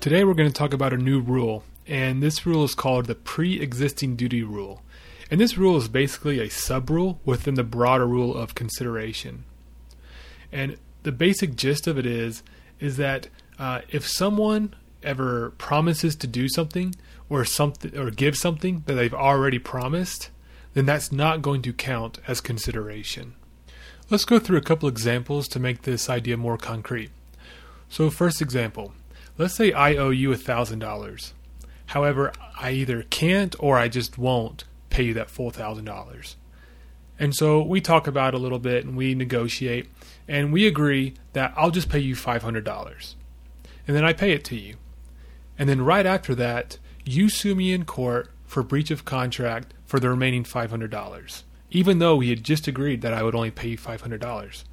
Today we're going to talk about a new rule, and this rule is called the pre existing duty rule. And this rule is basically a sub rule within the broader rule of consideration. And the basic gist of it is is that uh, if someone ever promises to do something or something or give something that they've already promised, then that's not going to count as consideration. Let's go through a couple examples to make this idea more concrete. So, first example let's say I owe you a $1,000. However, I either can't or I just won't pay you that full $1,000. And so we talk about it a little bit and we negotiate and we agree that I'll just pay you $500. And then I pay it to you. And then right after that, you sue me in court for breach of contract for the remaining $500, even though we had just agreed that I would only pay you $500.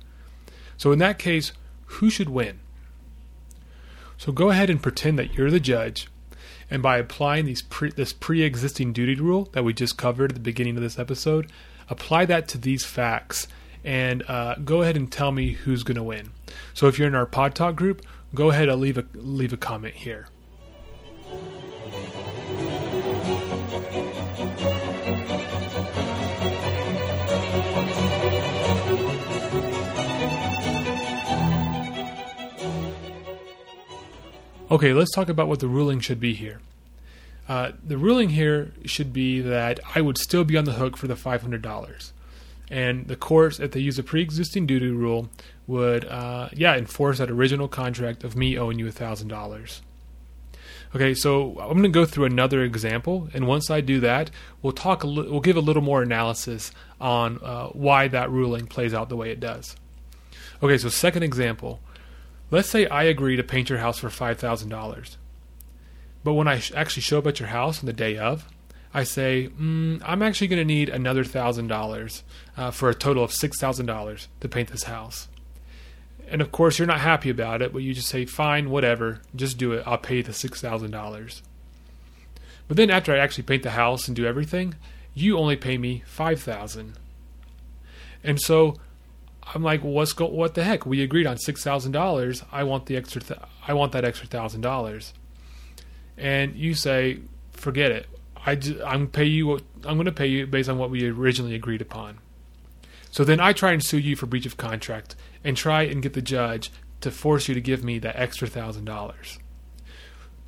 So in that case, who should win? So go ahead and pretend that you're the judge, and by applying these pre, this pre-existing duty rule that we just covered at the beginning of this episode, apply that to these facts, and uh, go ahead and tell me who's going to win. So if you're in our Pod Talk group, go ahead and leave a leave a comment here. Okay, let's talk about what the ruling should be here. Uh, the ruling here should be that I would still be on the hook for the $500. And the courts, if they use a pre existing duty rule, would, uh, yeah, enforce that original contract of me owing you $1,000. Okay, so I'm going to go through another example, and once I do that, we'll talk. A li- we'll give a little more analysis on uh, why that ruling plays out the way it does. Okay, so second example. Let's say I agree to paint your house for five thousand dollars, but when I actually show up at your house on the day of, I say mm, I'm actually going to need another thousand uh, dollars for a total of six thousand dollars to paint this house. And of course, you're not happy about it, but you just say, fine, whatever, just do it. I'll pay the $6,000. But then after I actually paint the house and do everything, you only pay me 5000 And so I'm like, what's go- what the heck? We agreed on $6,000. I want the extra th- I want that extra $1,000. And you say, forget it. I just, I'm pay you what, I'm going to pay you based on what we originally agreed upon. So then I try and sue you for breach of contract and try and get the judge to force you to give me that extra thousand dollars.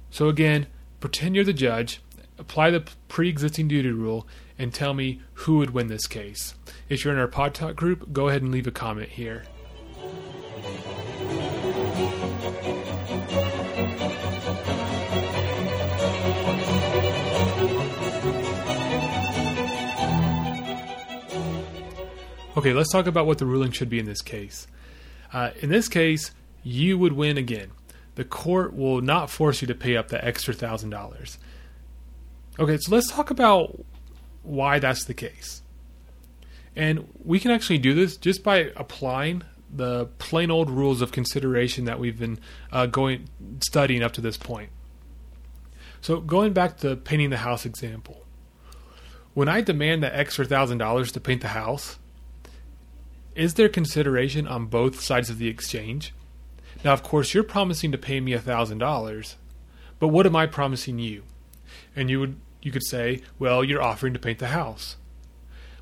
So again, pretend you're the judge, apply the pre existing duty rule, and tell me who would win this case. If you're in our Pod Talk group, go ahead and leave a comment here. Okay, let's talk about what the ruling should be in this case. Uh, in this case, you would win again. The court will not force you to pay up the extra thousand dollars. Okay, so let's talk about why that's the case. And we can actually do this just by applying the plain old rules of consideration that we've been uh, going studying up to this point. So going back to painting the house example, when I demand that extra thousand dollars to paint the house, is there consideration on both sides of the exchange? Now, of course, you're promising to pay me a $1,000, but what am I promising you? And you would you could say, well, you're offering to paint the house.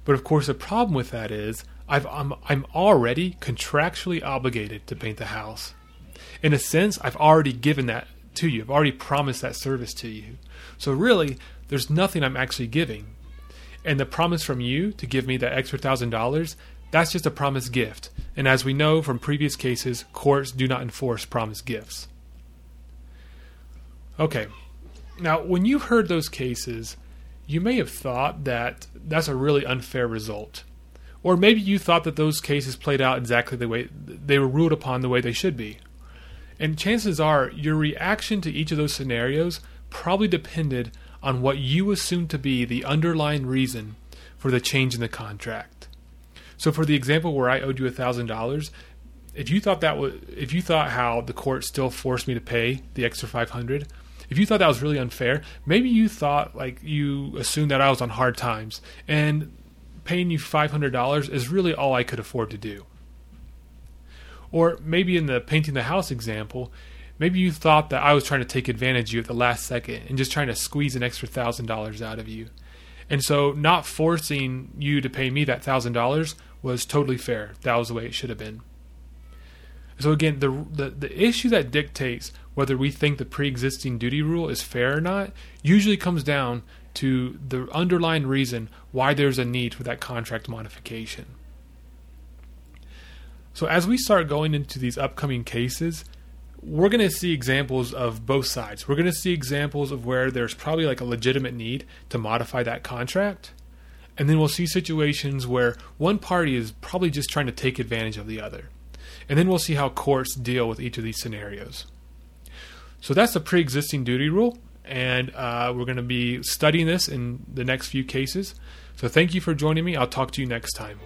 But of course, the problem with that is I've, I'm, I'm already contractually obligated to paint the house. In a sense, I've already given that to you. I've already promised that service to you. So really, there's nothing I'm actually giving. And the promise from you to give me that extra thousand dollars that's just a promised gift, and as we know from previous cases, courts do not enforce promised gifts. Okay, now when you've heard those cases, you may have thought that that's a really unfair result. Or maybe you thought that those cases played out exactly the way they were ruled upon the way they should be. And chances are your reaction to each of those scenarios probably depended on what you assumed to be the underlying reason for the change in the contract. So for the example where I owed you a thousand dollars, if you thought that was if you thought how the court still forced me to pay the extra five hundred, if you thought that was really unfair, maybe you thought like you assumed that I was on hard times and paying you five hundred dollars is really all I could afford to do. Or maybe in the painting the house example, maybe you thought that I was trying to take advantage of you at the last second and just trying to squeeze an extra thousand dollars out of you. And so, not forcing you to pay me that thousand dollars was totally fair. That was the way it should have been. So again, the, the the issue that dictates whether we think the pre-existing duty rule is fair or not usually comes down to the underlying reason why there's a need for that contract modification. So as we start going into these upcoming cases, we're going to see examples of both sides. We're going to see examples of where there's probably like a legitimate need to modify that contract. And then we'll see situations where one party is probably just trying to take advantage of the other. And then we'll see how courts deal with each of these scenarios. So that's the pre existing duty rule. And uh, we're going to be studying this in the next few cases. So thank you for joining me. I'll talk to you next time.